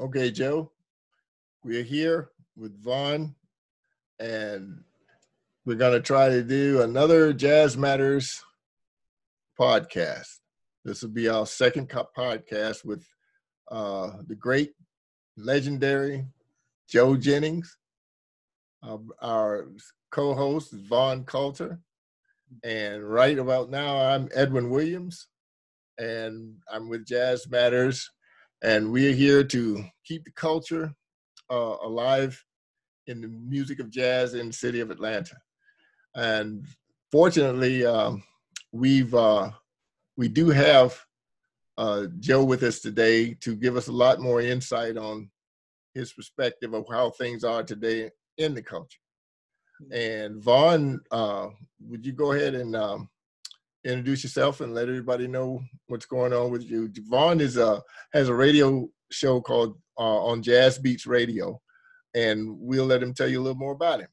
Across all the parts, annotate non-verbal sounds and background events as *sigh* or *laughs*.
Okay, Joe, we're here with Vaughn, and we're going to try to do another Jazz Matters podcast. This will be our second podcast with uh, the great, legendary Joe Jennings. Uh, our co host is Vaughn Coulter. And right about now, I'm Edwin Williams, and I'm with Jazz Matters and we're here to keep the culture uh, alive in the music of jazz in the city of Atlanta. And fortunately, um, we've uh, we do have uh, Joe with us today to give us a lot more insight on his perspective of how things are today in the culture. And Vaughn, uh, would you go ahead and um, introduce yourself and let everybody know what's going on with you. Vaughn is a has a radio show called uh, on Jazz Beats Radio, and we'll let him tell you a little more about him.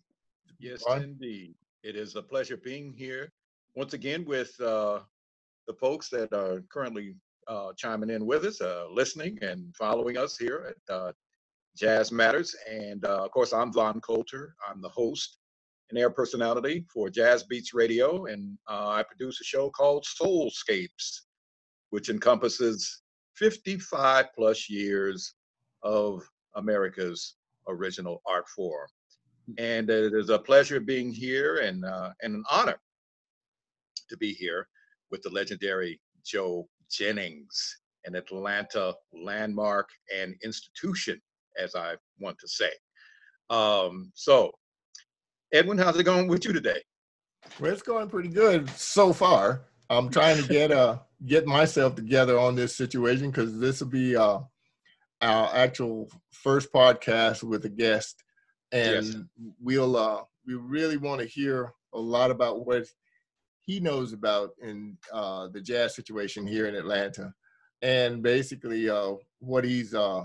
Yes, Vaughn? indeed. It is a pleasure being here once again with uh, the folks that are currently uh, chiming in with us, uh, listening and following us here at uh, Jazz Matters. And uh, of course, I'm Vaughn Coulter. I'm the host an air personality for Jazz Beats Radio, and uh, I produce a show called Soulscapes, which encompasses 55 plus years of America's original art form. And it is a pleasure being here and, uh, and an honor to be here with the legendary Joe Jennings, an Atlanta landmark and institution, as I want to say. Um, so Edwin, how's it going with you today? Well, it's going pretty good so far. I'm trying to get uh get myself together on this situation because this will be uh our actual first podcast with a guest, and yes. we'll uh we really want to hear a lot about what he knows about in uh, the jazz situation here in Atlanta, and basically uh, what he's uh,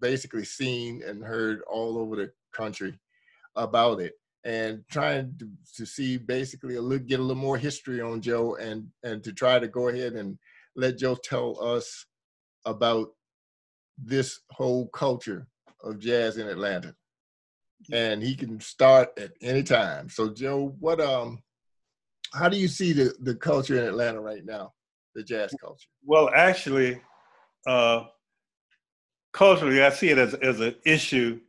basically seen and heard all over the country about it and trying to, to see basically a little, get a little more history on Joe and and to try to go ahead and let Joe tell us about this whole culture of jazz in Atlanta. And he can start at any time. So Joe, what um how do you see the, the culture in Atlanta right now, the jazz culture? Well, actually, uh, culturally, I see it as, as an issue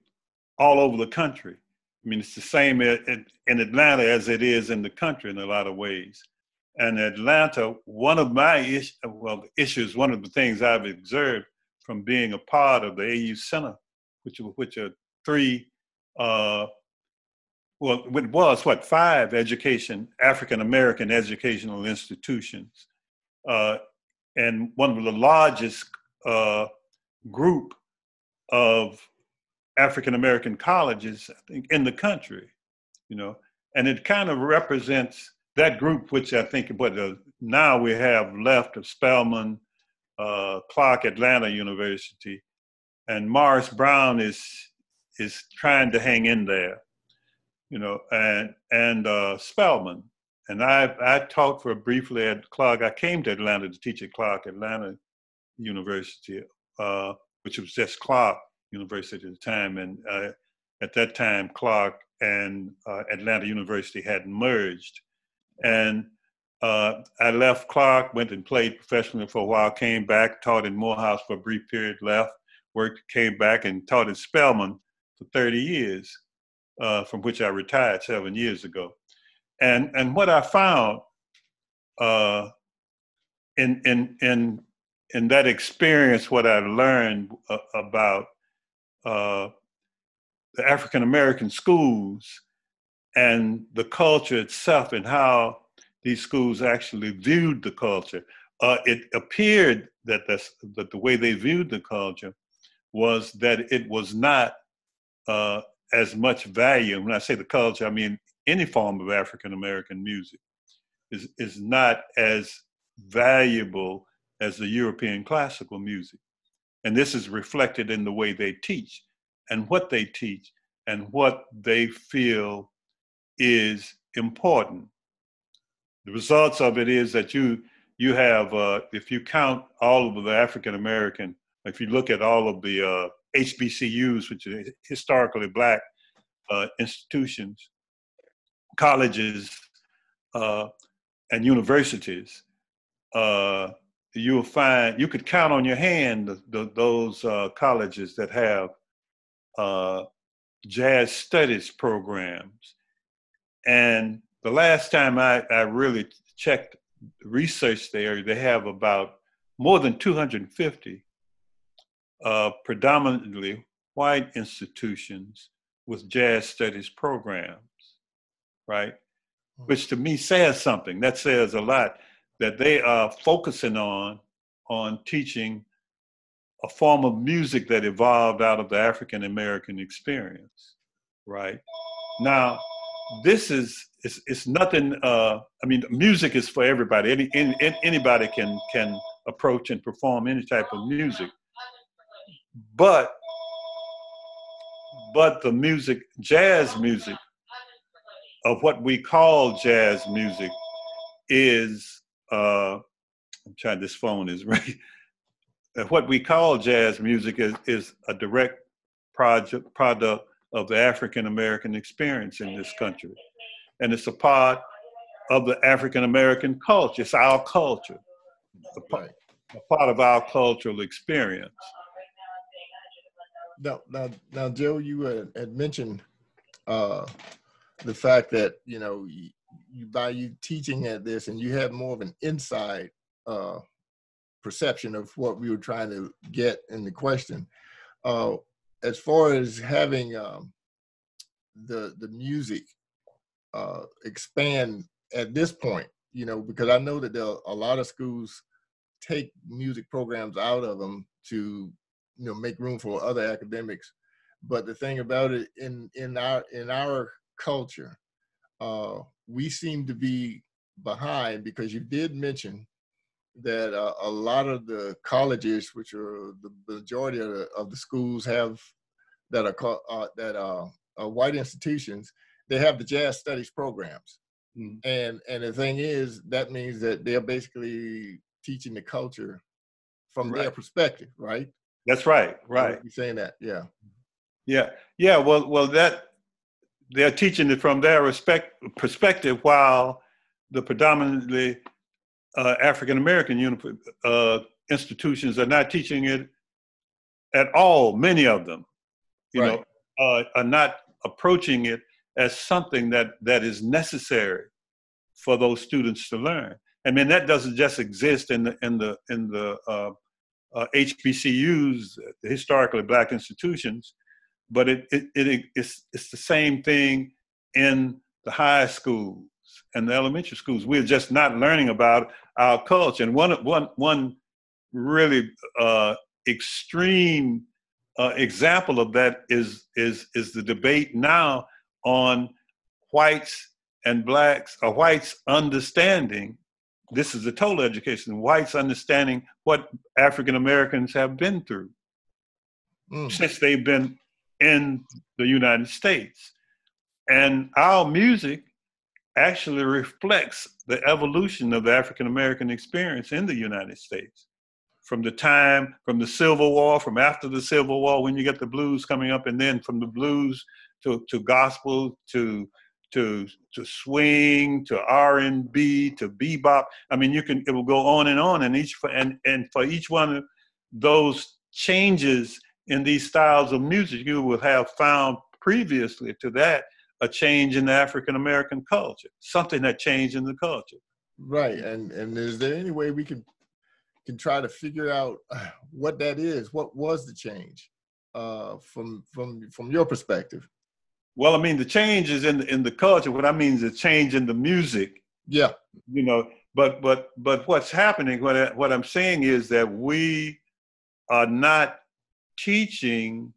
all over the country. I mean, it's the same in, Atlanta as it is in the country in a lot of ways. And Atlanta, one of my is, well, issues, one of the things I've observed from being a part of the AU Center, which, which are three, uh, well, it was what, five education, African American educational institutions. Uh, and one of the largest uh, group of African American colleges, I think, in the country, you know, and it kind of represents that group, which I think what uh, now we have left of Spelman, uh, Clark Atlanta University, and Morris Brown is is trying to hang in there, you know, and and uh, Spelman. And I I taught for briefly at Clark. I came to Atlanta to teach at Clark Atlanta University, uh, which was just Clark University at the time, and uh, at that time, Clark and uh, Atlanta University had merged, and uh, I left Clark, went and played professionally for a while, came back, taught in Morehouse for a brief period, left, worked, came back, and taught at Spelman for 30 years, uh, from which I retired seven years ago. And and what I found uh, in in in in that experience, what I learned uh, about uh, the African American schools and the culture itself and how these schools actually viewed the culture. Uh, it appeared that, that the way they viewed the culture was that it was not uh, as much value. When I say the culture, I mean any form of African American music is, is not as valuable as the European classical music. And this is reflected in the way they teach and what they teach and what they feel is important. The results of it is that you you have, uh, if you count all of the African American If you look at all of the uh, HBCUs, which are historically black uh, institutions, colleges, uh, and universities, uh, you'll find you could count on your hand the, the, those uh, colleges that have uh, jazz studies programs. And the last time I, I really checked research there, they have about more than 250 uh, predominantly white institutions with jazz studies programs, right? Hmm. Which to me says something. That says a lot that they are focusing on on teaching a form of music that evolved out of the African American experience, right? Now, this is it's, it's nothing. Uh, I mean, music is for everybody. Any, any anybody can can approach and perform any type of music, but but the music, jazz music, of what we call jazz music, is uh, I'm trying. This phone is *laughs* right. what we call jazz music is is a direct project product of the African American experience in this country, and it's a part of the African American culture. It's our culture, a part, a part of our cultural experience. Now, now, now, Joe, you had, had mentioned uh, the fact that you know you, by you teaching at this and you have more of an inside uh, perception of what we were trying to get in the question. Uh, as far as having um, the the music uh, expand at this point, you know, because I know that there are a lot of schools take music programs out of them to you know make room for other academics. But the thing about it in in our in our culture, uh, we seem to be behind because you did mention that uh, a lot of the colleges, which are the majority of the, of the schools, have that are uh, that are, are, white institutions. They have the jazz studies programs, mm-hmm. and and the thing is that means that they're basically teaching the culture from right. their perspective, right? That's right, right. You're saying that, yeah, yeah, yeah. Well, well, that they're teaching it from their respect perspective, while the predominantly uh, African American uh, institutions are not teaching it at all. Many of them, you right. know, uh, are not approaching it as something that that is necessary for those students to learn. I mean, that doesn't just exist in the in the in the HBCUs, uh, the historically black institutions, but it, it, it it's it's the same thing in the high schools and the elementary schools. We're just not learning about our culture. And one one one really uh, extreme uh, example of that is is is the debate now on whites and blacks or whites understanding this is a total education whites understanding what african americans have been through mm. since they've been in the united states and our music actually reflects the evolution of the African American experience in the United States. From the time, from the Civil War, from after the Civil War, when you get the blues coming up, and then from the blues to, to gospel to to to swing to R and B to bebop. I mean, you can it will go on and on, and each for, and and for each one of those changes in these styles of music, you would have found previously to that a change in the African American culture, something that changed in the culture. Right, and and is there any way we can can try to figure out *sighs* what that is? What was the change uh, from from from your perspective? Well, I mean, the change is in the, in the culture. What I mean is a change in the music. Yeah, you know, but but but what's happening? What I, what I'm saying is that we are not teaching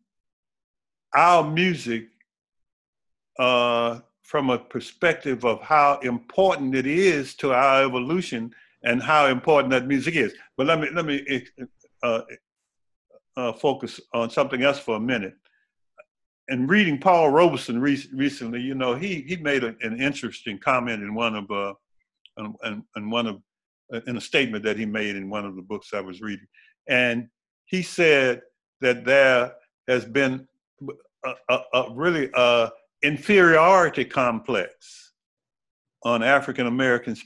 our music uh, from a perspective of how important it is to our evolution and how important that music is. But let me let me uh, uh, focus on something else for a minute. And reading Paul Robeson re- recently, you know, he he made a, an interesting comment in one of uh, in, in one of in a statement that he made in one of the books I was reading, and he said that there has been a, a, a really a inferiority complex on African Americans,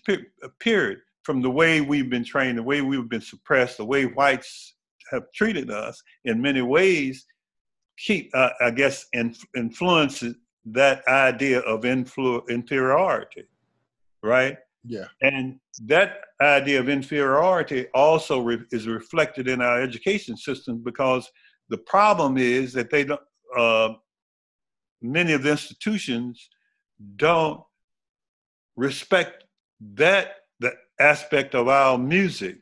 period, from the way we've been trained, the way we've been suppressed, the way whites have treated us in many ways, keep, uh, I guess, in, influences that idea of influ- inferiority, right? Yeah. And that idea of inferiority also re- is reflected in our education system because the problem is that they don't, uh, many of the institutions don't respect that the aspect of our music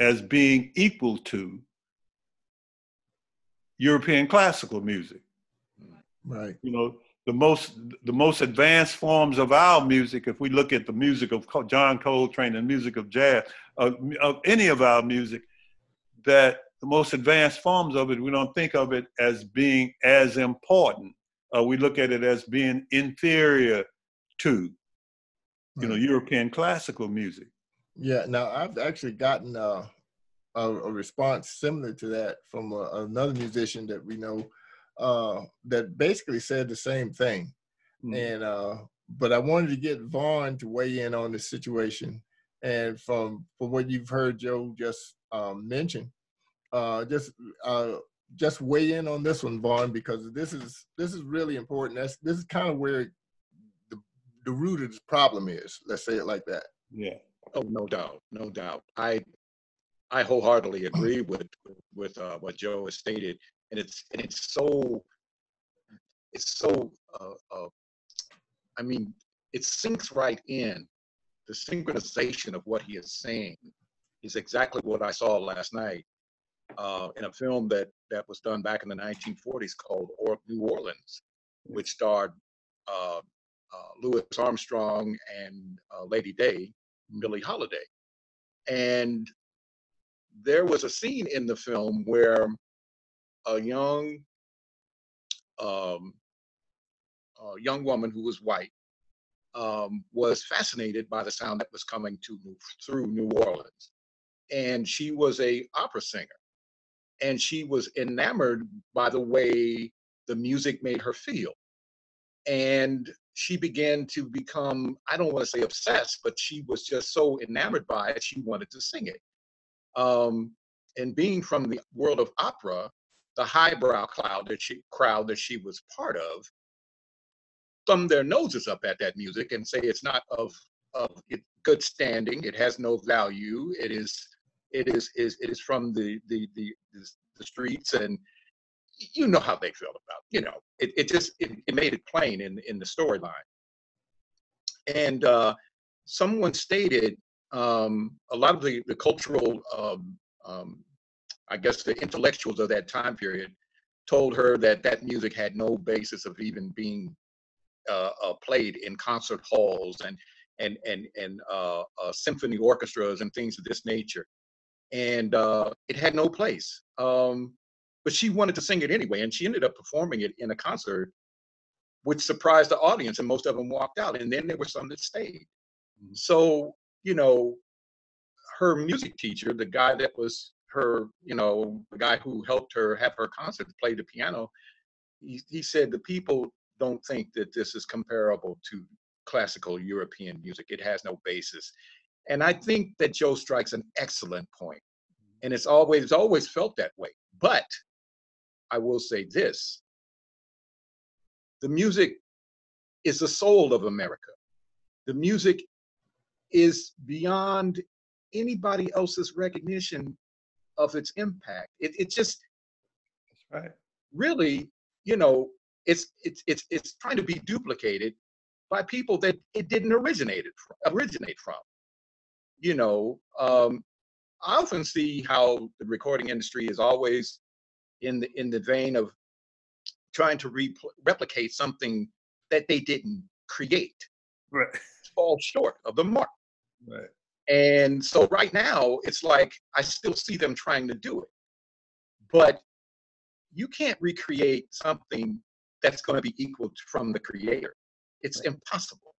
as being equal to European classical music. Right. You know, the most the most advanced forms of our music, if we look at the music of John Coltrane and music of jazz, of, of any of our music, that the most advanced forms of it, we don't think of it as being as important. Uh, we look at it as being inferior to, you know, European classical music. Yeah. Now I've actually gotten uh, a, a, response similar to that from a, another musician that we know uh, that basically said the same thing. Mm-hmm. And uh, but I wanted to get Vaughn to weigh in on the situation. And from from what you've heard Joe just um, mention, uh, just uh, just weigh in on this one, Vaughn, because this is this is really important. That's this is kind of where the the root of the problem is. Let's say it like that. Yeah. Oh, no doubt, no doubt. I I wholeheartedly agree with with uh, what Joe has stated, and it's and it's so it's so uh, uh, I mean it sinks right in. The synchronization of what he is saying is exactly what I saw last night uh, in a film that that was done back in the 1940s called or- New Orleans, which starred uh, uh, Louis Armstrong and uh, Lady Day, Billie Holiday, and there was a scene in the film where a young um, a young woman who was white um, was fascinated by the sound that was coming to through New Orleans, and she was a opera singer, and she was enamored by the way the music made her feel, and she began to become I don't want to say obsessed, but she was just so enamored by it she wanted to sing it. Um, and being from the world of opera, the highbrow crowd that she crowd that she was part of thumb their noses up at that music and say it's not of of good standing. It has no value. It is it is is it is from the the the, the streets and you know how they feel about it. you know it, it just it, it made it plain in in the storyline and uh, someone stated um, a lot of the the cultural um, um, I guess the intellectuals of that time period told her that that music had no basis of even being uh, uh, played in concert halls and and and and uh, uh symphony orchestras and things of this nature, and uh, it had no place. Um, but she wanted to sing it anyway, and she ended up performing it in a concert, which surprised the audience, and most of them walked out. And then there were some that stayed. Mm-hmm. So you know, her music teacher, the guy that was her, you know, the guy who helped her have her concert play the piano, he, he said the people don't think that this is comparable to classical European music. It has no basis. And I think that Joe strikes an excellent point. Mm-hmm. And it's always it's always felt that way. But I will say this the music is the soul of America. The music is beyond anybody else's recognition of its impact. It, it just right. really, you know, it's it's it's it's trying to be duplicated by people that it didn't originate it from, originate from. You know, um, I often see how the recording industry is always in the in the vein of trying to re- replicate something that they didn't create. Right. *laughs* Fall short of the mark. Right. And so right now, it's like I still see them trying to do it. But you can't recreate something that's going to be equal to, from the creator. It's right. impossible.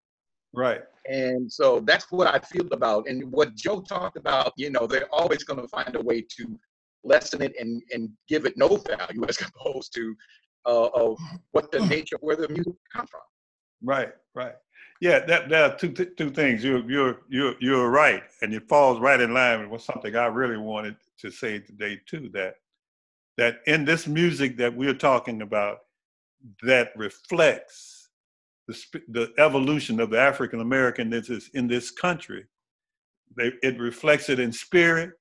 Right. And so that's what I feel about. And what Joe talked about, you know, they're always going to find a way to lessen it and and give it no value *laughs* as opposed to uh, of what the *clears throat* nature where the music comes from. Right, right. Yeah, that there are two two things. You're you're you're you're right, and it falls right in line with something I really wanted to say today too. That that in this music that we're talking about, that reflects the the evolution of the African American that is in this country. They, it reflects it in spirit.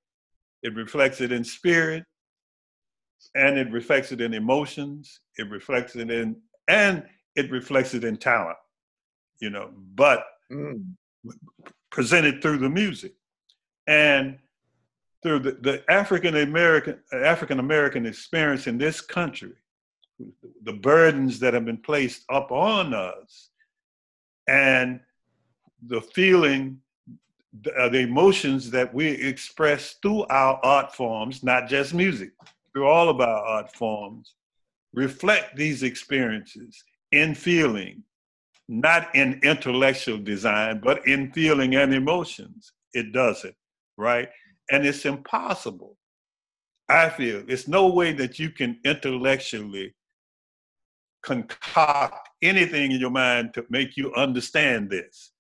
It reflects it in spirit, and it reflects it in emotions. It reflects it in and it reflects it in talent you know, but mm. presented through the music and through the, the African American African American experience in this country, the burdens that have been placed up on us, and the feeling, the, the emotions that we express through our art forms, not just music, through all of our art forms, reflect these experiences in feeling, not in intellectual design, but in feeling and emotions. It does it, right? And it's impossible. I feel it's no way that you can intellectually concoct anything in your mind to make you understand this,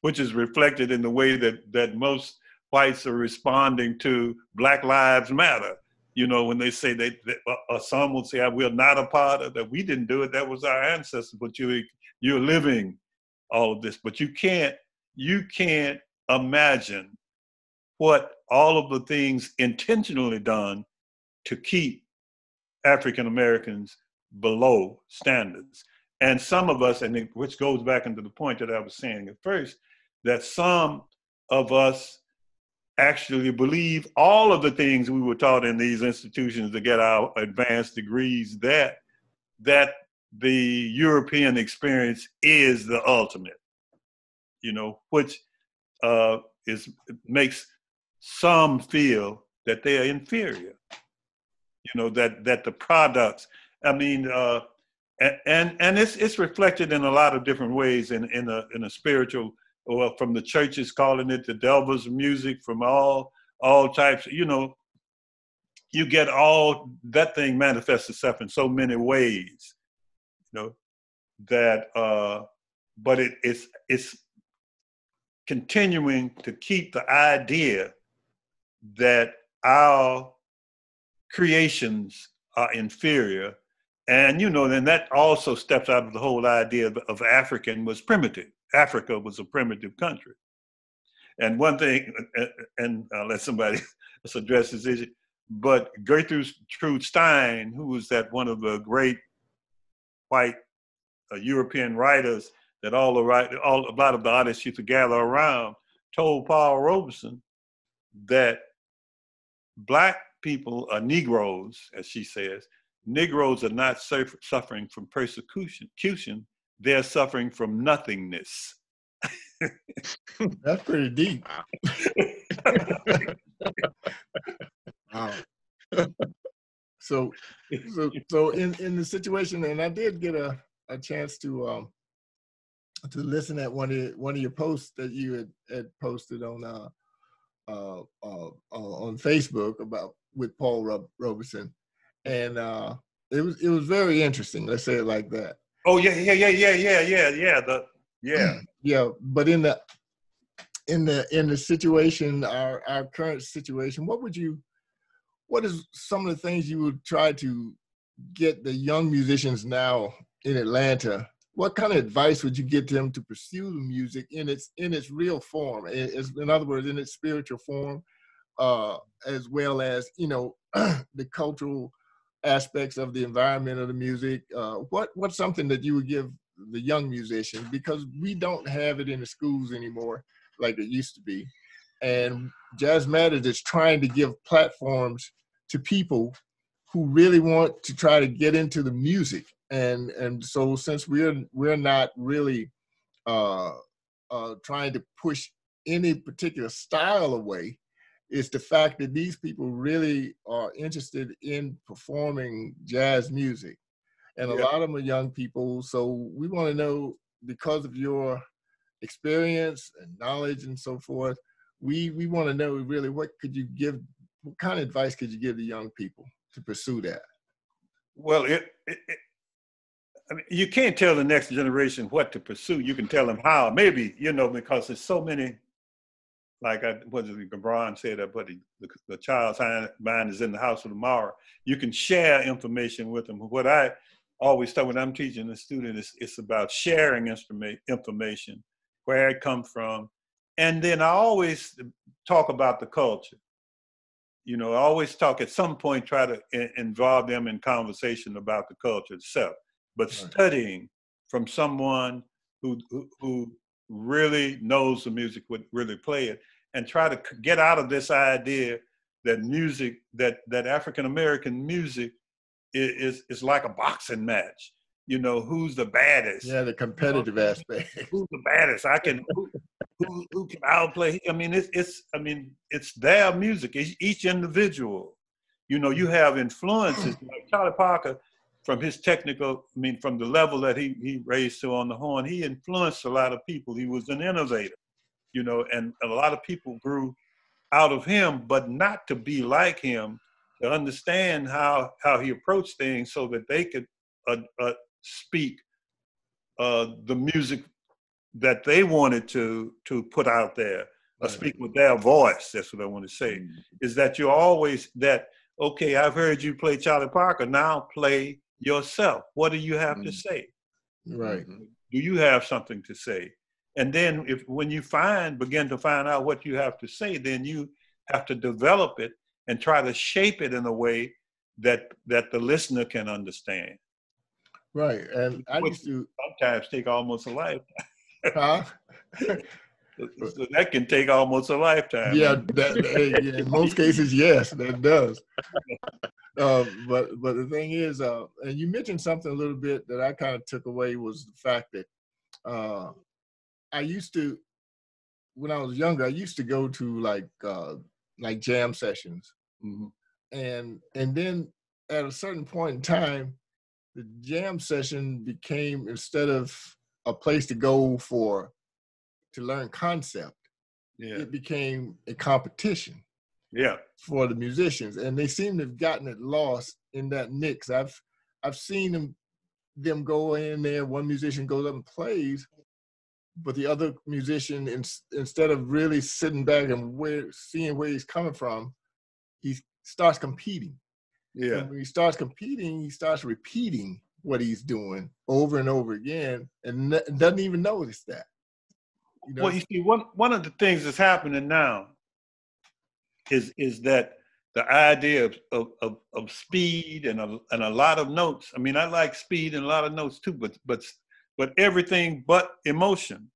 which is reflected in the way that that most whites are responding to Black Lives Matter. You know, when they say they, they uh, some will say, "We're not a part of that. We didn't do it. That was our ancestors." But you you're living all of this, but you can't you can't imagine what all of the things intentionally done to keep African Americans below standards. And some of us, and which goes back into the point that I was saying at first, that some of us actually believe all of the things we were taught in these institutions to get our advanced degrees that that the European experience is the ultimate, you know, which uh, is makes some feel that they are inferior. You know that that the products. I mean, uh, and and it's it's reflected in a lot of different ways in in a in a spiritual. Well, from the churches calling it the devil's music, from all all types. You know, you get all that thing manifests itself in so many ways know, that uh, but it, it's it's continuing to keep the idea that our creations are inferior. And you know then that also steps out of the whole idea of, of african was primitive. Africa was a primitive country. And one thing and i'll let somebody *laughs* else address this issue but gertrude stein who was that one of the great white uh, European writers that all the right, all a lot of the artists used to gather around, told Paul Robeson that black people are Negroes, as she says. Negroes are not suffering from persecution; they're suffering from nothingness. That's pretty deep. wow. *laughs* So, so, *laughs* so in, in the situation, and I did get a, a chance to um, to listen at one of one of your posts that you had, had posted on uh, uh, uh, on Facebook about with Paul Rob- Robeson, and uh, it was it was very interesting. Let's say it like that. Oh yeah, yeah, yeah, yeah, yeah, yeah, yeah. The yeah, *clears throat* yeah. But in the in the in the situation, our our current situation, what would you what is some of the things you would try to get the young musicians now in Atlanta? What kind of advice would you give them to pursue the music in its in its real form? in other words, in its spiritual form, uh, as well as you know *clears throat* the cultural aspects of the environment of the music. Uh, what what's something that you would give the young musician because we don't have it in the schools anymore like it used to be, and Jazz Matters is trying to give platforms to people who really want to try to get into the music. And and so since we're we're not really uh, uh, trying to push any particular style away, it's the fact that these people really are interested in performing jazz music. And yeah. a lot of them are young people. So we want to know because of your experience and knowledge and so forth, we we want to know really what could you give what kind of advice could you give the young people to pursue that? Well, it, it, it I mean, you can't tell the next generation what to pursue. You can tell them how. Maybe you know because there's so many. Like I, what Gibran said, but the, the, the child's mind is in the house of tomorrow. You can share information with them. What I always tell when I'm teaching a student is it's about sharing information, where it comes from, and then I always talk about the culture. You know, I always talk at some point, try to involve them in conversation about the culture itself but right. studying from someone who, who, who really knows the music, would really play it, and try to get out of this idea that music, that that African American music, is, is is like a boxing match. You know, who's the baddest? Yeah, the competitive aspect. Who's the baddest? I can. Who, who, who can outplay? I mean, it's it's. I mean, it's their music. It's each individual. You know, you have influences *clears throat* like Charlie Parker from his technical, I mean, from the level that he, he raised to on the horn, he influenced a lot of people. He was an innovator, you know, and a lot of people grew out of him, but not to be like him, to understand how, how he approached things so that they could uh, uh, speak uh, the music that they wanted to, to put out there, uh, speak with their voice. That's what I want to say, mm-hmm. is that you're always that, okay, I've heard you play Charlie Parker, now play yourself. What do you have mm-hmm. to say? Right. Mm-hmm. Do you have something to say? And then if when you find begin to find out what you have to say, then you have to develop it and try to shape it in a way that that the listener can understand. Right. And I used to sometimes take almost a lifetime. Huh? *laughs* so that can take almost a lifetime. Yeah, that, in most cases, yes, that does. *laughs* Uh, but but the thing is, uh, and you mentioned something a little bit that I kind of took away was the fact that uh, I used to, when I was younger, I used to go to like uh, like jam sessions, mm-hmm. and and then at a certain point in time, the jam session became instead of a place to go for to learn concept, yeah. it became a competition yeah. for the musicians and they seem to have gotten it lost in that mix. I've i've seen them them go in there one musician goes up and plays but the other musician in, instead of really sitting back and where seeing where he's coming from he starts competing. Yeah. And when he starts competing he starts repeating what he's doing over and over again and doesn't even notice that you know? well you see one one of the things that's happening now is is that the idea of, of, of, of speed and a, and a lot of notes. I mean, I like speed and a lot of notes too, but but but everything but emotion.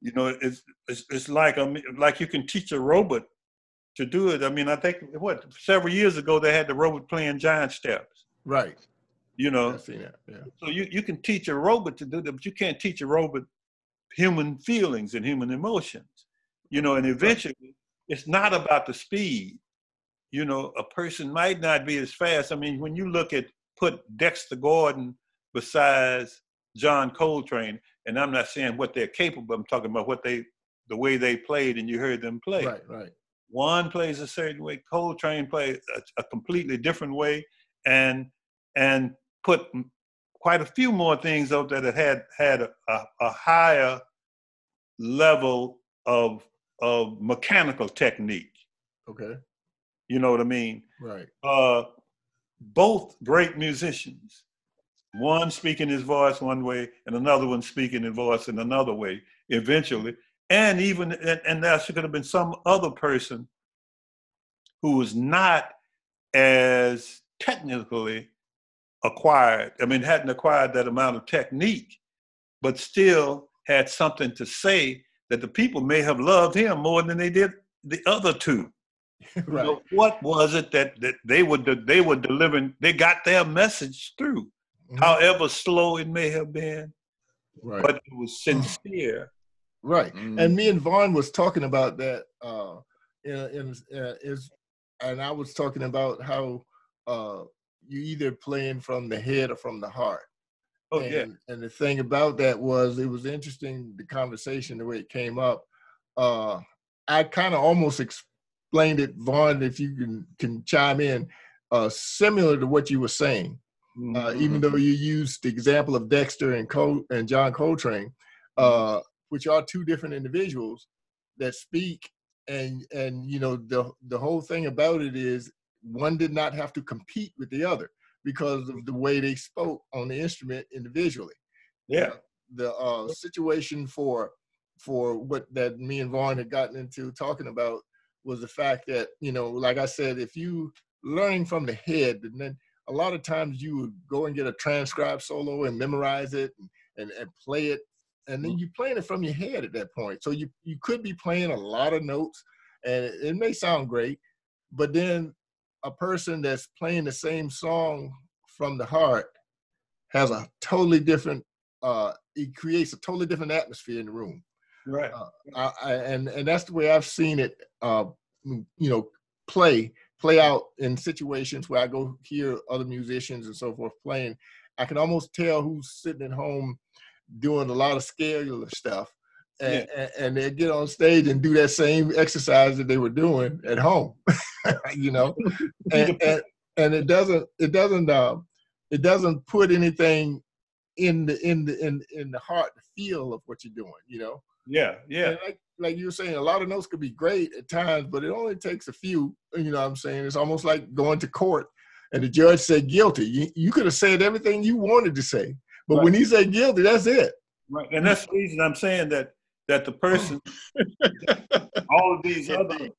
You know, it's it's, it's like I mean, like you can teach a robot to do it. I mean, I think what several years ago they had the robot playing giant steps. Right. You know. I've seen that. Yeah. So you, you can teach a robot to do that, but you can't teach a robot human feelings and human emotions. You know, and eventually it's not about the speed. You know, a person might not be as fast. I mean, when you look at put Dexter Gordon besides John Coltrane, and I'm not saying what they're capable. I'm talking about what they, the way they played, and you heard them play. Right, right. One plays a certain way. Coltrane plays a, a completely different way, and and put quite a few more things out there that had had a, a, higher level of of mechanical technique. Okay. You know what I mean? Right. Uh, both great musicians. One speaking his voice one way, and another one speaking his voice in another way. Eventually, and even and, and there could have been some other person who was not as technically acquired. I mean, hadn't acquired that amount of technique, but still had something to say that the people may have loved him more than they did the other two. *laughs* right. So what was it that, that they were they were delivering? They got their message through, mm-hmm. however slow it may have been, right. but it was sincere. Right. Mm-hmm. And me and Vaughn was talking about that. Uh, in, in uh, is, and I was talking about how uh, you either playing from the head or from the heart. Oh, and, yeah. And the thing about that was it was interesting the conversation the way it came up. Uh, I kind of almost explained it, Vaughn, if you can can chime in, uh, similar to what you were saying. Mm-hmm. Uh, even though you used the example of Dexter and Col- and John Coltrane, uh, which are two different individuals that speak, and and you know the the whole thing about it is one did not have to compete with the other because of the way they spoke on the instrument individually. yeah, The uh, situation for for what that me and Vaughn had gotten into talking about was the fact that you know, like I said, if you learning from the head, and then a lot of times you would go and get a transcribed solo and memorize it and, and, and play it, and then you playing it from your head at that point. So you you could be playing a lot of notes, and it, it may sound great, but then a person that's playing the same song from the heart has a totally different uh it creates a totally different atmosphere in the room right. I, I, and and that's the way i've seen it uh you know play play out in situations where i go hear other musicians and so forth playing i can almost tell who's sitting at home doing a lot of scalar stuff and, and, and they get on stage and do that same exercise that they were doing at home *laughs* you know? *laughs* And, and and it doesn't it doesn't uh, it doesn't put anything in the in the in in the heart feel of what you're doing you know? Yeah, yeah, and like like you were saying a lot of notes could be great at times but it only takes a few you know what i'm saying? It's almost like going to court and the judge said guilty. You, you could have said everything you wanted to say but when he said guilty that's it. Right. And that's the reason I'm saying that that the person, *laughs* all of these other,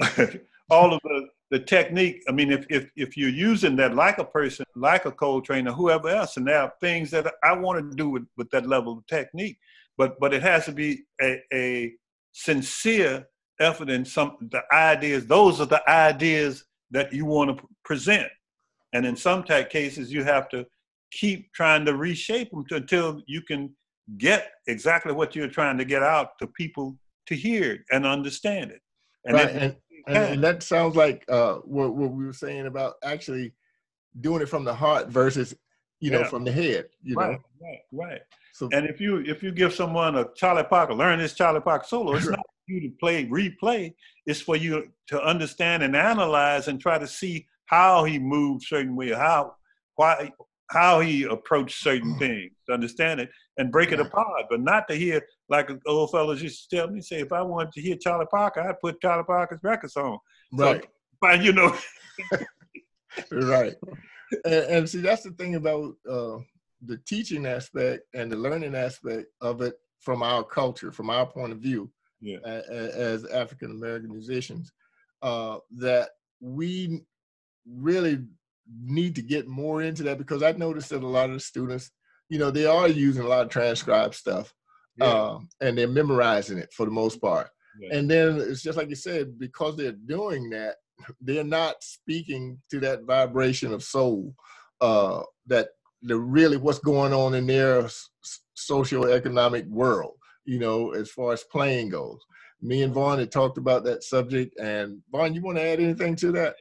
*laughs* all of the the technique. I mean, if if if you're using that like a person, like a Coltrane or whoever else, and there are things that I want to do with with that level of technique, but but it has to be a, a sincere effort in some the ideas. Those are the ideas that you want to present, and in some tech cases, you have to keep trying to reshape them to, until you can get exactly what you're trying to get out to people to hear and understand it. And right and, and, and that sounds like uh what, what we were saying about actually doing it from the heart versus you know Yeah. from the head you know right, right, right. so And if you if you give someone a Charlie Parker, learn this Charlie Parker solo, it's *laughs* not for you to play replay. It's for you to understand and analyze and try to see how he moved certain way, how why how he approached certain things, to understand it and break it apart, but not to hear like old fellas used to tell me, say if I wanted to hear Charlie Parker, I'd put Charlie Parker's records on. right. *laughs* But you know, *laughs* right. And, and see that's the thing about uh the teaching aspect and the learning aspect of it from our culture from our point of view Yeah. a- a- as african american musicians uh that we really need to get more into that because i noticed that a lot of the students you know they are using a lot of transcribed stuff yeah, um, and they're memorizing it for the most part. Yeah. And then it's just like you said, because they're doing that, they're not speaking to that vibration of soul, uh, that the really what's going on in their s- s- socioeconomic world, you know, as far as playing goes. Me and Vaughn had talked about that subject, and Vaughn, you want to add anything to that?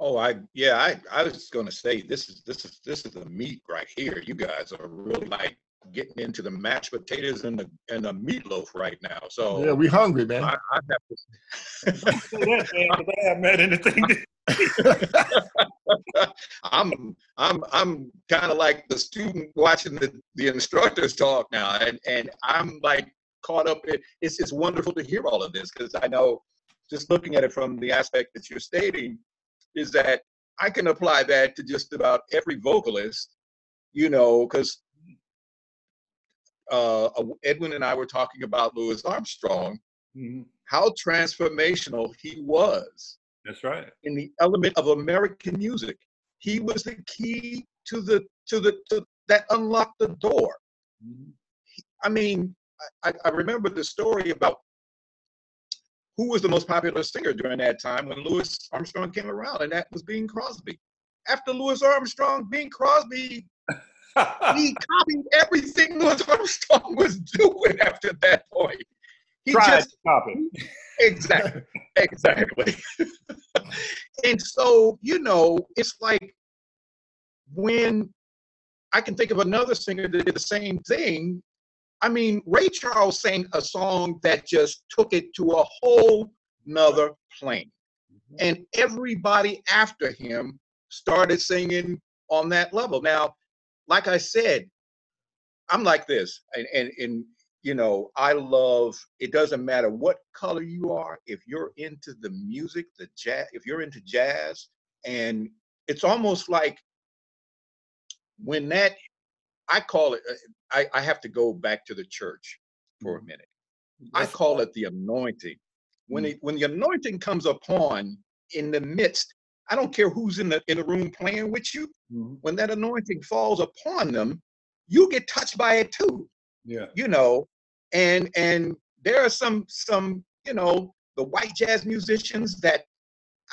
Oh, I yeah, I I was going to say this is this is this is the meat right here. You guys are really like getting into the mashed potatoes and the and the meatloaf right now. So Yeah, we hungry, man. I, I have Say that, man, 'cause I haven't had anything. to, *laughs* I'm I'm I'm kind of like the student watching the the instructors talk now, and and I'm like caught up in. It's it's wonderful to hear all of this because I know just looking at it from the aspect that you're stating is that I can apply that to just about every vocalist, you know, because uh, Edwin and I were talking about Louis Armstrong, Mhm. how transformational he was That's right. in the element of American music. He was the key to the to the to, that unlocked the door. Mhm. I mean, I, I remember the story about who was the most popular singer during that time when Louis Armstrong came around, and that was Bing Crosby. After Louis Armstrong, Bing Crosby *laughs* he copied everything Louis Armstrong was doing after that point. He Tried just copy. exactly *laughs* exactly *laughs* and so you know it's like when i can think of another singer that did the same thing i mean ray charles sang a song that just took it to a whole nother plane mm-hmm. and everybody after him started singing on that level. Now, like I said, I'm like this, and and, and you know, I love. It doesn't matter what color you are. If you're into the music, the jazz, if you're into jazz, and it's almost like when that I call it. Uh, I, I have to go back to the church for a mm-hmm. minute. I call it the anointing. When mm. it when the anointing comes upon in the midst, I don't care who's in the in the room playing with you. Mm-hmm. When that anointing falls upon them, you get touched by it too. Yeah. You know, and and there are some some, you know, the white jazz musicians that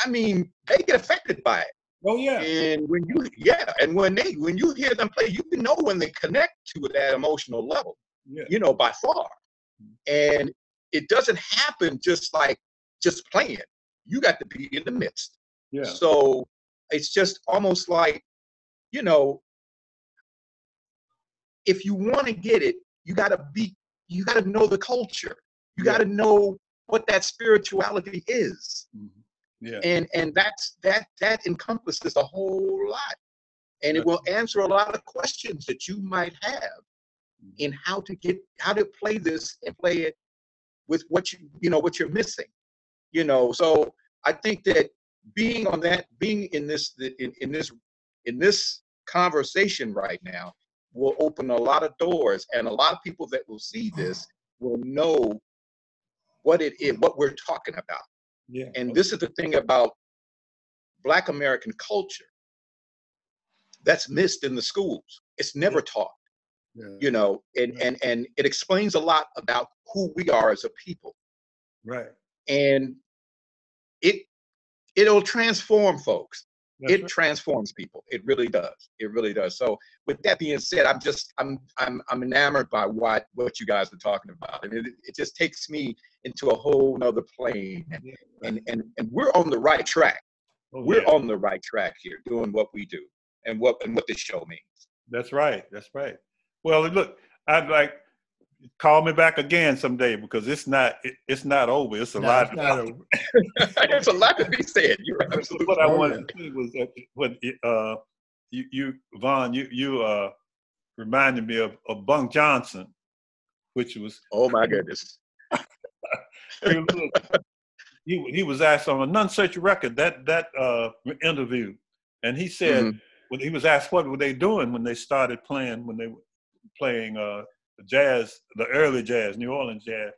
I mean, they get affected by it. Oh yeah. And when you yeah, and when they when you hear them play, you can know when they connect to that emotional level. Yeah. You know, by far. And it doesn't happen just like just playing. You got to be in the midst. Yeah. So it's just almost like, you know, if you want to get it, you got to be, you got to know the culture. You yeah. got to know what that spirituality is. Mm-hmm. Yeah. And and that's that that encompasses a whole lot. And it will answer a lot of questions that you might have mm-hmm. in how to get how to play this and play it with what you you know what you're missing. You know, so I think that being on that being in this in, in this in this conversation right now will open a lot of doors and a lot of people that will see this *sighs* will know what it is what we're talking about yeah. And this is the thing about Black American culture that's missed in the schools. It's never taught. Yeah. You know, and, right. and and it explains a lot about who we are as a people. Right. And it it'll transform folks. That's it right. transforms people. It really does. It really does. So with that being said, I'm just I'm I'm I'm enamored by what what you guys are talking about. and it, it just takes me into a whole nother plane. And and and, and we're on the right track. Oh, we're yeah. on the right track here, doing what we do and what and what this show means. That's right. That's right. Well, look, I'd like call me back again someday because it's not it, it's not over. It's a no, lot. It's, not over. *laughs* it's a lot to be said. You're absolutely. What I wanted to say was that when uh, you you Vaughn you you uh reminded me of, of Bunk Johnson, which was oh my goodness. *laughs* he he was asked on a Nonesuch record that that uh interview, and he said mm-hmm. when he was asked what were they doing when they started playing when they were playing uh the jazz, the early jazz, New Orleans jazz,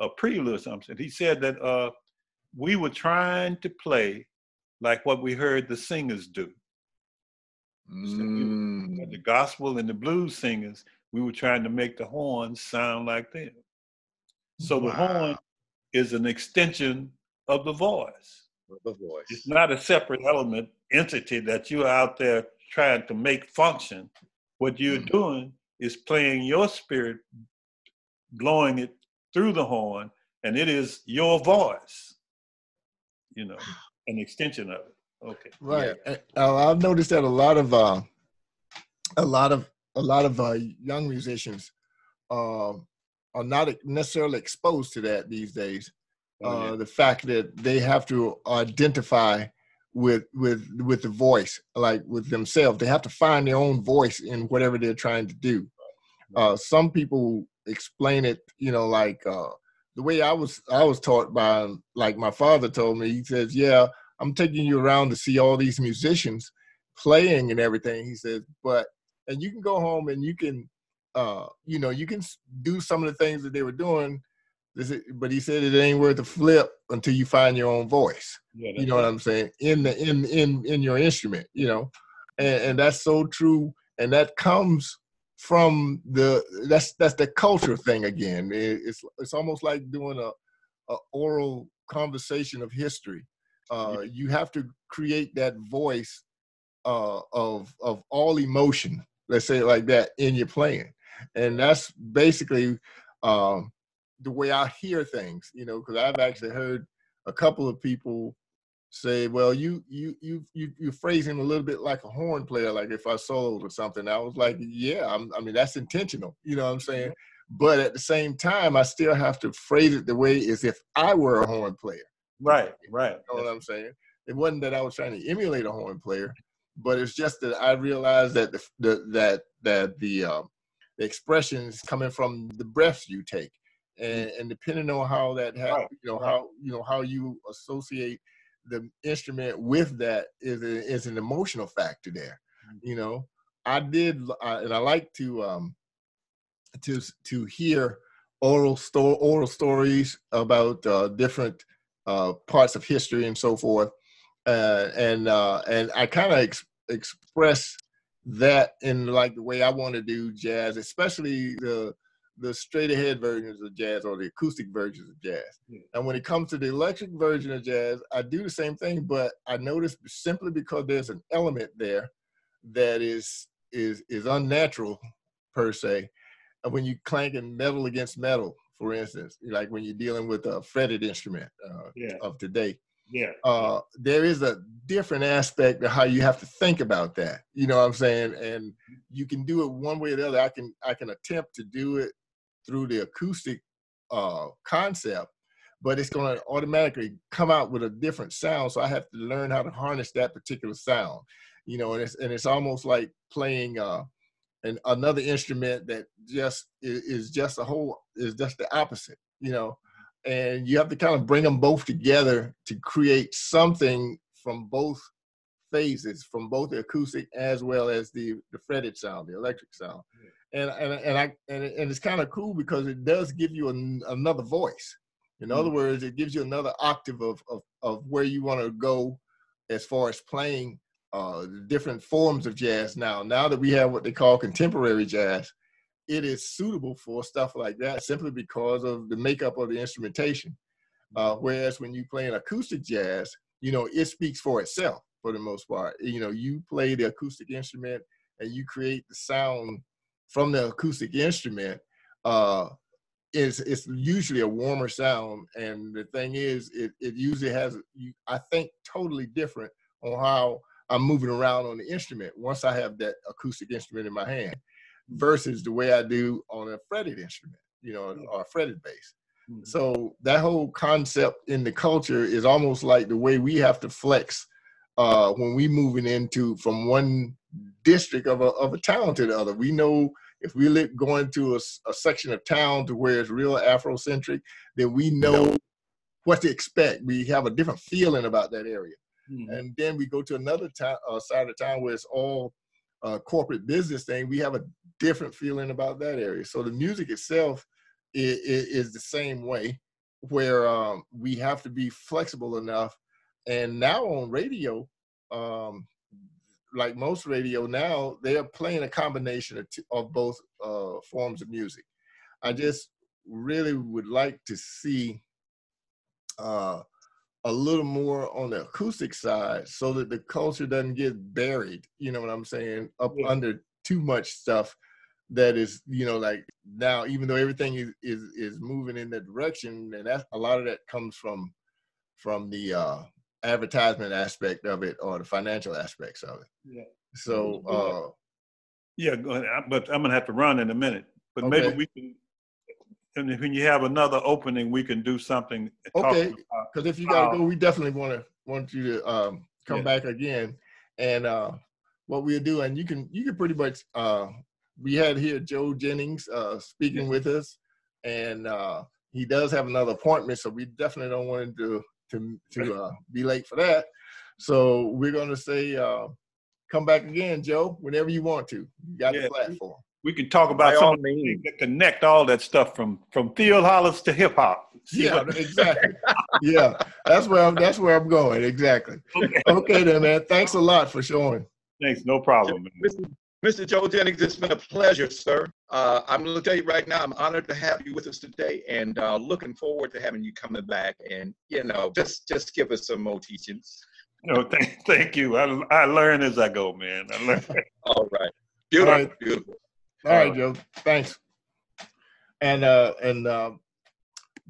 a prelude or something. He said that uh, we were trying to play like what we heard the singers do. Mm. So the gospel and the blues singers, we were trying to make the horns sound like them. So wow. the horn is an extension of the voice. The voice. It's not a separate element entity that you're out there trying to make function. What you're mm. doing is playing your spirit, blowing it through the horn, and it is your voice, you know, *sighs* an extension of it. Okay. Right. Yeah. Uh, I've noticed that a lot of uh, a lot of a lot of uh, young musicians uh, are not necessarily exposed to that these days. Oh, yeah. Uh, the fact that they have to identify with with with the voice like with themselves they have to find their own voice in whatever they're trying to do uh, some people explain it, you know, like uh, the way I was I was taught by like my father told me. He says, "Yeah, I'm taking you around to see all these musicians playing and everything." He says, "But and you can go home and you can, uh, you know, you can do some of the things that they were doing." But he said it ain't worth a flip until you find your own voice. Yeah, you know right. what I'm saying? In the in in in your instrument, you know, and, and that's so true. And that comes from the that's that's the culture thing again. It's it's almost like doing a, a oral conversation of history. Uh, you have to create that voice uh, of of all emotion. Let's say it like that in your playing, and that's basically um, the way I hear things. You know, because I've actually heard a couple of people say, well, you you you you you phrase him a little bit like a horn player, like if I soloed or something. I was like, yeah, I'm, i mean that's intentional. You know what I'm saying? But at the same time, I still have to phrase it the way as if I were a horn player. Right, right. You know what I'm saying? It wasn't that I was trying to emulate a horn player, but it's just that I realized that the, the that that the uh, the expressions coming from the breaths you take, and, and depending on how that ha- Right, you know how you know how you associate the instrument with that is a, is an emotional factor there. Mhm. You know, I did, uh, and I like to um to to hear oral sto- oral stories about uh, different uh, parts of history and so forth, uh, and uh, and I kind of ex- express that in like the way I want to do jazz, especially the the straight ahead versions of jazz or the acoustic versions of jazz. Yeah. And when it comes to the electric version of jazz, I do the same thing, but I notice simply because there's an element there that is is is unnatural per se. And when you clank clanking metal against metal, for instance, like when you're dealing with a fretted instrument uh, Yeah, of today, yeah. uh, there is a different aspect of how you have to think about that. You know what I'm saying? And you can do it one way or the other. I can I can attempt to do it through the acoustic uh, concept, but it's going to automatically come out with a different sound. So I have to learn how to harness that particular sound. You know, and it's and it's almost like playing uh, an another instrument that just is, just a whole is just the opposite. You know, and you have to kind of bring them both together to create something from both phases, from both the acoustic as well as the the fretted sound, the electric sound. And and and I and, and it's kind of cool because it does give you an, another voice. In other words, it gives you another octave of of, of where you want to go as far as playing uh, different forms of jazz now. Now that we have what they call contemporary jazz, it is suitable for stuff like that simply because of the makeup of the instrumentation. Uh, whereas when you play an acoustic jazz, you know, it speaks for itself for the most part. You know, you play the acoustic instrument and you create the sound from the acoustic instrument. Uh, it's, it's usually a warmer sound. And the thing is, it, it usually has, I think, totally different on how I'm moving around on the instrument once I have that acoustic instrument in my hand versus the way I do on a fretted instrument, you know, or a fretted bass. Mhm. So that whole concept in the culture is almost like the way we have to flex uh, when we moving into from one district of a of a town to the other. We know if we live going to a section of town to where it's real Afrocentric, then we know what to expect. We have a different feeling about that area Mhm. and then we go to another town uh, side of town where it's all uh, corporate business thing. We have a different feeling about that area. So the music itself is, is the same way, where um, we have to be flexible enough. And now on radio, um, like most radio now, they are playing a combination of, t- of both uh, forms of music. I just really would like to see uh, a little more on the acoustic side so that the culture doesn't get buried, you know what I'm saying, up Yeah. under too much stuff that is, you know, like now, even though everything is is, is moving in that direction, and that's a lot of that comes from from the uh advertisement aspect of it or the financial aspects of it. Yeah. So uh Yeah, go ahead. But I'm gonna have to run in a minute. But maybe we can, and when you have another opening, we can do something. Okay. because if you gotta go, we definitely want to want you to um, come Yeah. back again. And uh, what we'll do, and you can you can pretty much uh, we had here Joe Jennings uh, speaking with us, and uh, he does have another appointment, so we definitely don't want him to to to uh, be late for that. So we're gonna say uh, come back again, Joe, whenever you want to. You got Yeah. the platform. We can talk By about some all of the things means. that connect all that stuff from from field hollers to hip hop. Yeah, what- exactly. yeah, that's where I'm. That's where I'm going. Exactly. Okay. Okay, then, man. Thanks a lot for showing. Thanks, no problem. man. Mr. Mr. Joe Jennings, it's been a pleasure, sir. Uh, I'm going to tell you right now, I'm honored to have you with us today, and uh, looking forward to having you coming back. And you know, just just give us some more teachings. No, thank, thank you. I, I learn as I go, man. I learn. *laughs* All right, beautiful, right. beautiful. All right, Joe. Thanks. And uh and um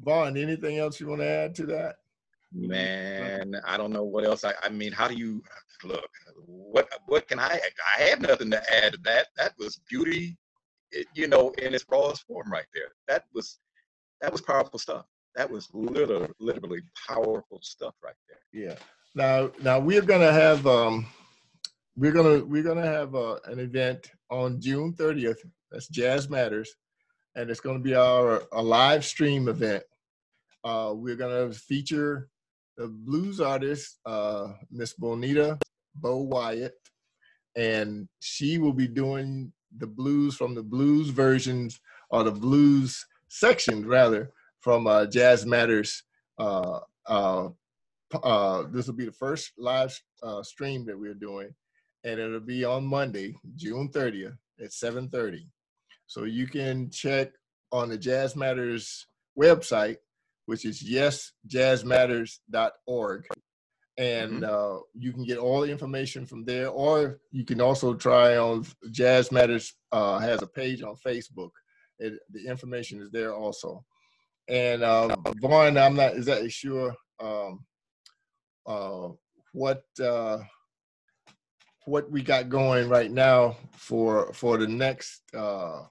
Vaughn, anything else you want to add to that? Man, I don't know what else. I, I mean, how do you look? What what can I? I have nothing to add to that. That was beauty, you know, in its rawest form right there. That was that was powerful stuff. that was literally, literally powerful stuff right there. Yeah. Now, now we're gonna have um, we're gonna we're gonna have uh, an event on June 30th. That's Jazz Matters, and it's gonna be our a live stream event. Uh, we're gonna feature the blues artist uh, Miss Bonita Bo Wyatt, and she will be doing the blues from the blues versions or the blues section rather from uh, Jazz Matters. Uh, uh, uh, this will be the first live uh, stream that we're doing, and it'll be on Monday, June 30th at 7:30. So you can check on the Jazz Matters website, which is yesjazzmatters.org, and uh, you can get all the information from there. Or you can also try on Jazz Matters uh, has a page on Facebook. It, the information is there also. And uh, Vaughn, I'm not exactly sure um, uh, what uh, what we got going right now for for the next uh,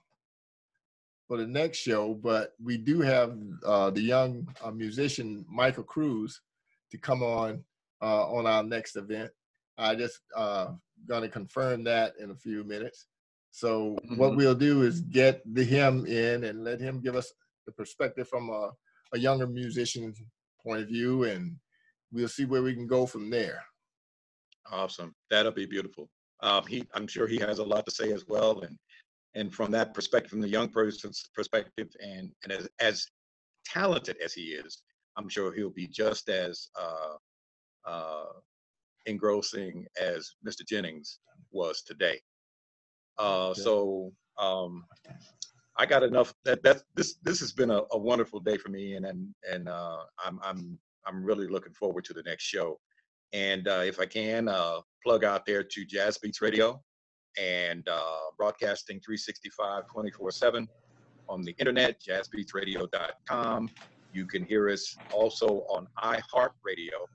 for the next show, but we do have uh, the young uh, musician Michael Cruz to come on uh, on our next event. I just uh, gonna confirm that in a few minutes. So what Mhm. we'll do is get the him in and let him give us the perspective from a, a younger musician's point of view, and we'll see where we can go from there. Awesome. That'll be beautiful. Um, he, I'm sure he has a lot to say as well. And, and from that perspective, from the young person's perspective and, and as, as talented as he is, I'm sure he'll be just as, uh, engrossing as Mr. Jennings was today. Uh, so, um, I got enough that, that, this, this has been a, a wonderful day for me and, and, and, uh, I'm, I'm, I'm really looking forward to the next show. And uh, if I can, uh, plug out there to Jazz Beats Radio and uh, broadcasting 365 24 7 on the internet, jazzbeatsradio.com. You can hear us also on iHeartRadio.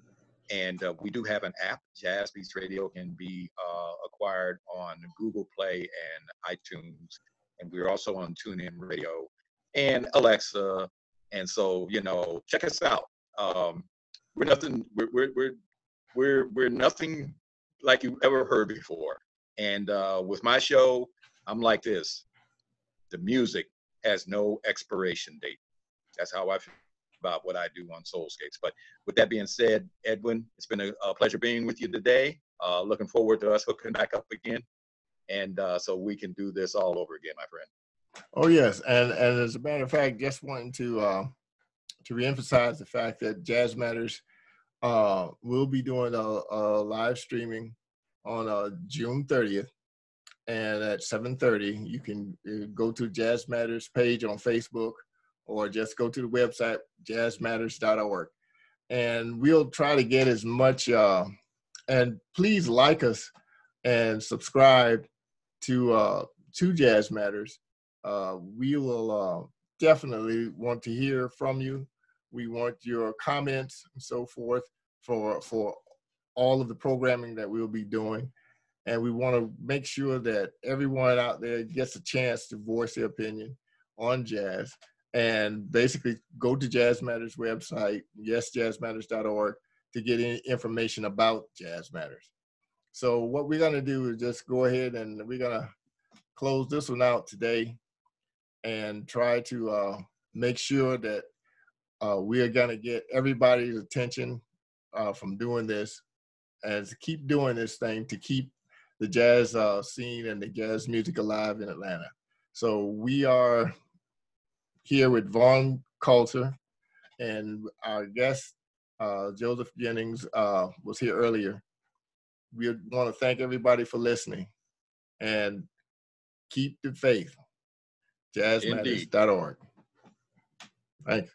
And uh, we do have an app. Jazz Beats Radio can be uh, acquired on Google Play and iTunes. And we're also on TuneIn Radio and Alexa. And so, you know, check us out. Um, we're nothing, we're, we're, we're we're we're nothing like you ever heard before. And uh, with my show, I'm like this: the music has no expiration date. That's how I feel about what I do on Soulscapes. But with that being said, Edwin, it's been a, a pleasure being with you today. Uh, looking forward to us hooking back up again, and uh, so we can do this all over again, my friend. Oh yes, and and as a matter of fact, just wanting to uh, to reemphasize the fact that Jazz Matters uh, will be doing a, a live streaming on uh, June 30th, and at 7:30, you can uh, go to Jazz Matters page on Facebook, or just go to the website jazzmatters.org, and we'll try to get as much. Uh, and please like us and subscribe to uh, to Jazz Matters uh, we will uh, definitely want to hear from you. We want your comments and so forth for for all of the programming that we'll be doing, and we want to make sure that everyone out there gets a chance to voice their opinion on jazz. And basically, go to Jazz Matters website, yesjazzmatters.org, to get any information about Jazz Matters. So what we're gonna do is just go ahead and we're gonna close this one out today and try to uh, make sure that uh, we are to get everybody's attention uh, from doing this and to keep doing this thing to keep the jazz uh, scene and the jazz music alive in Atlanta. So we are here with Vaughn Coulter and our guest, uh, Joseph Jennings, uh, was here earlier. We want to thank everybody for listening and keep the faith jazzmatters.org. Thanks.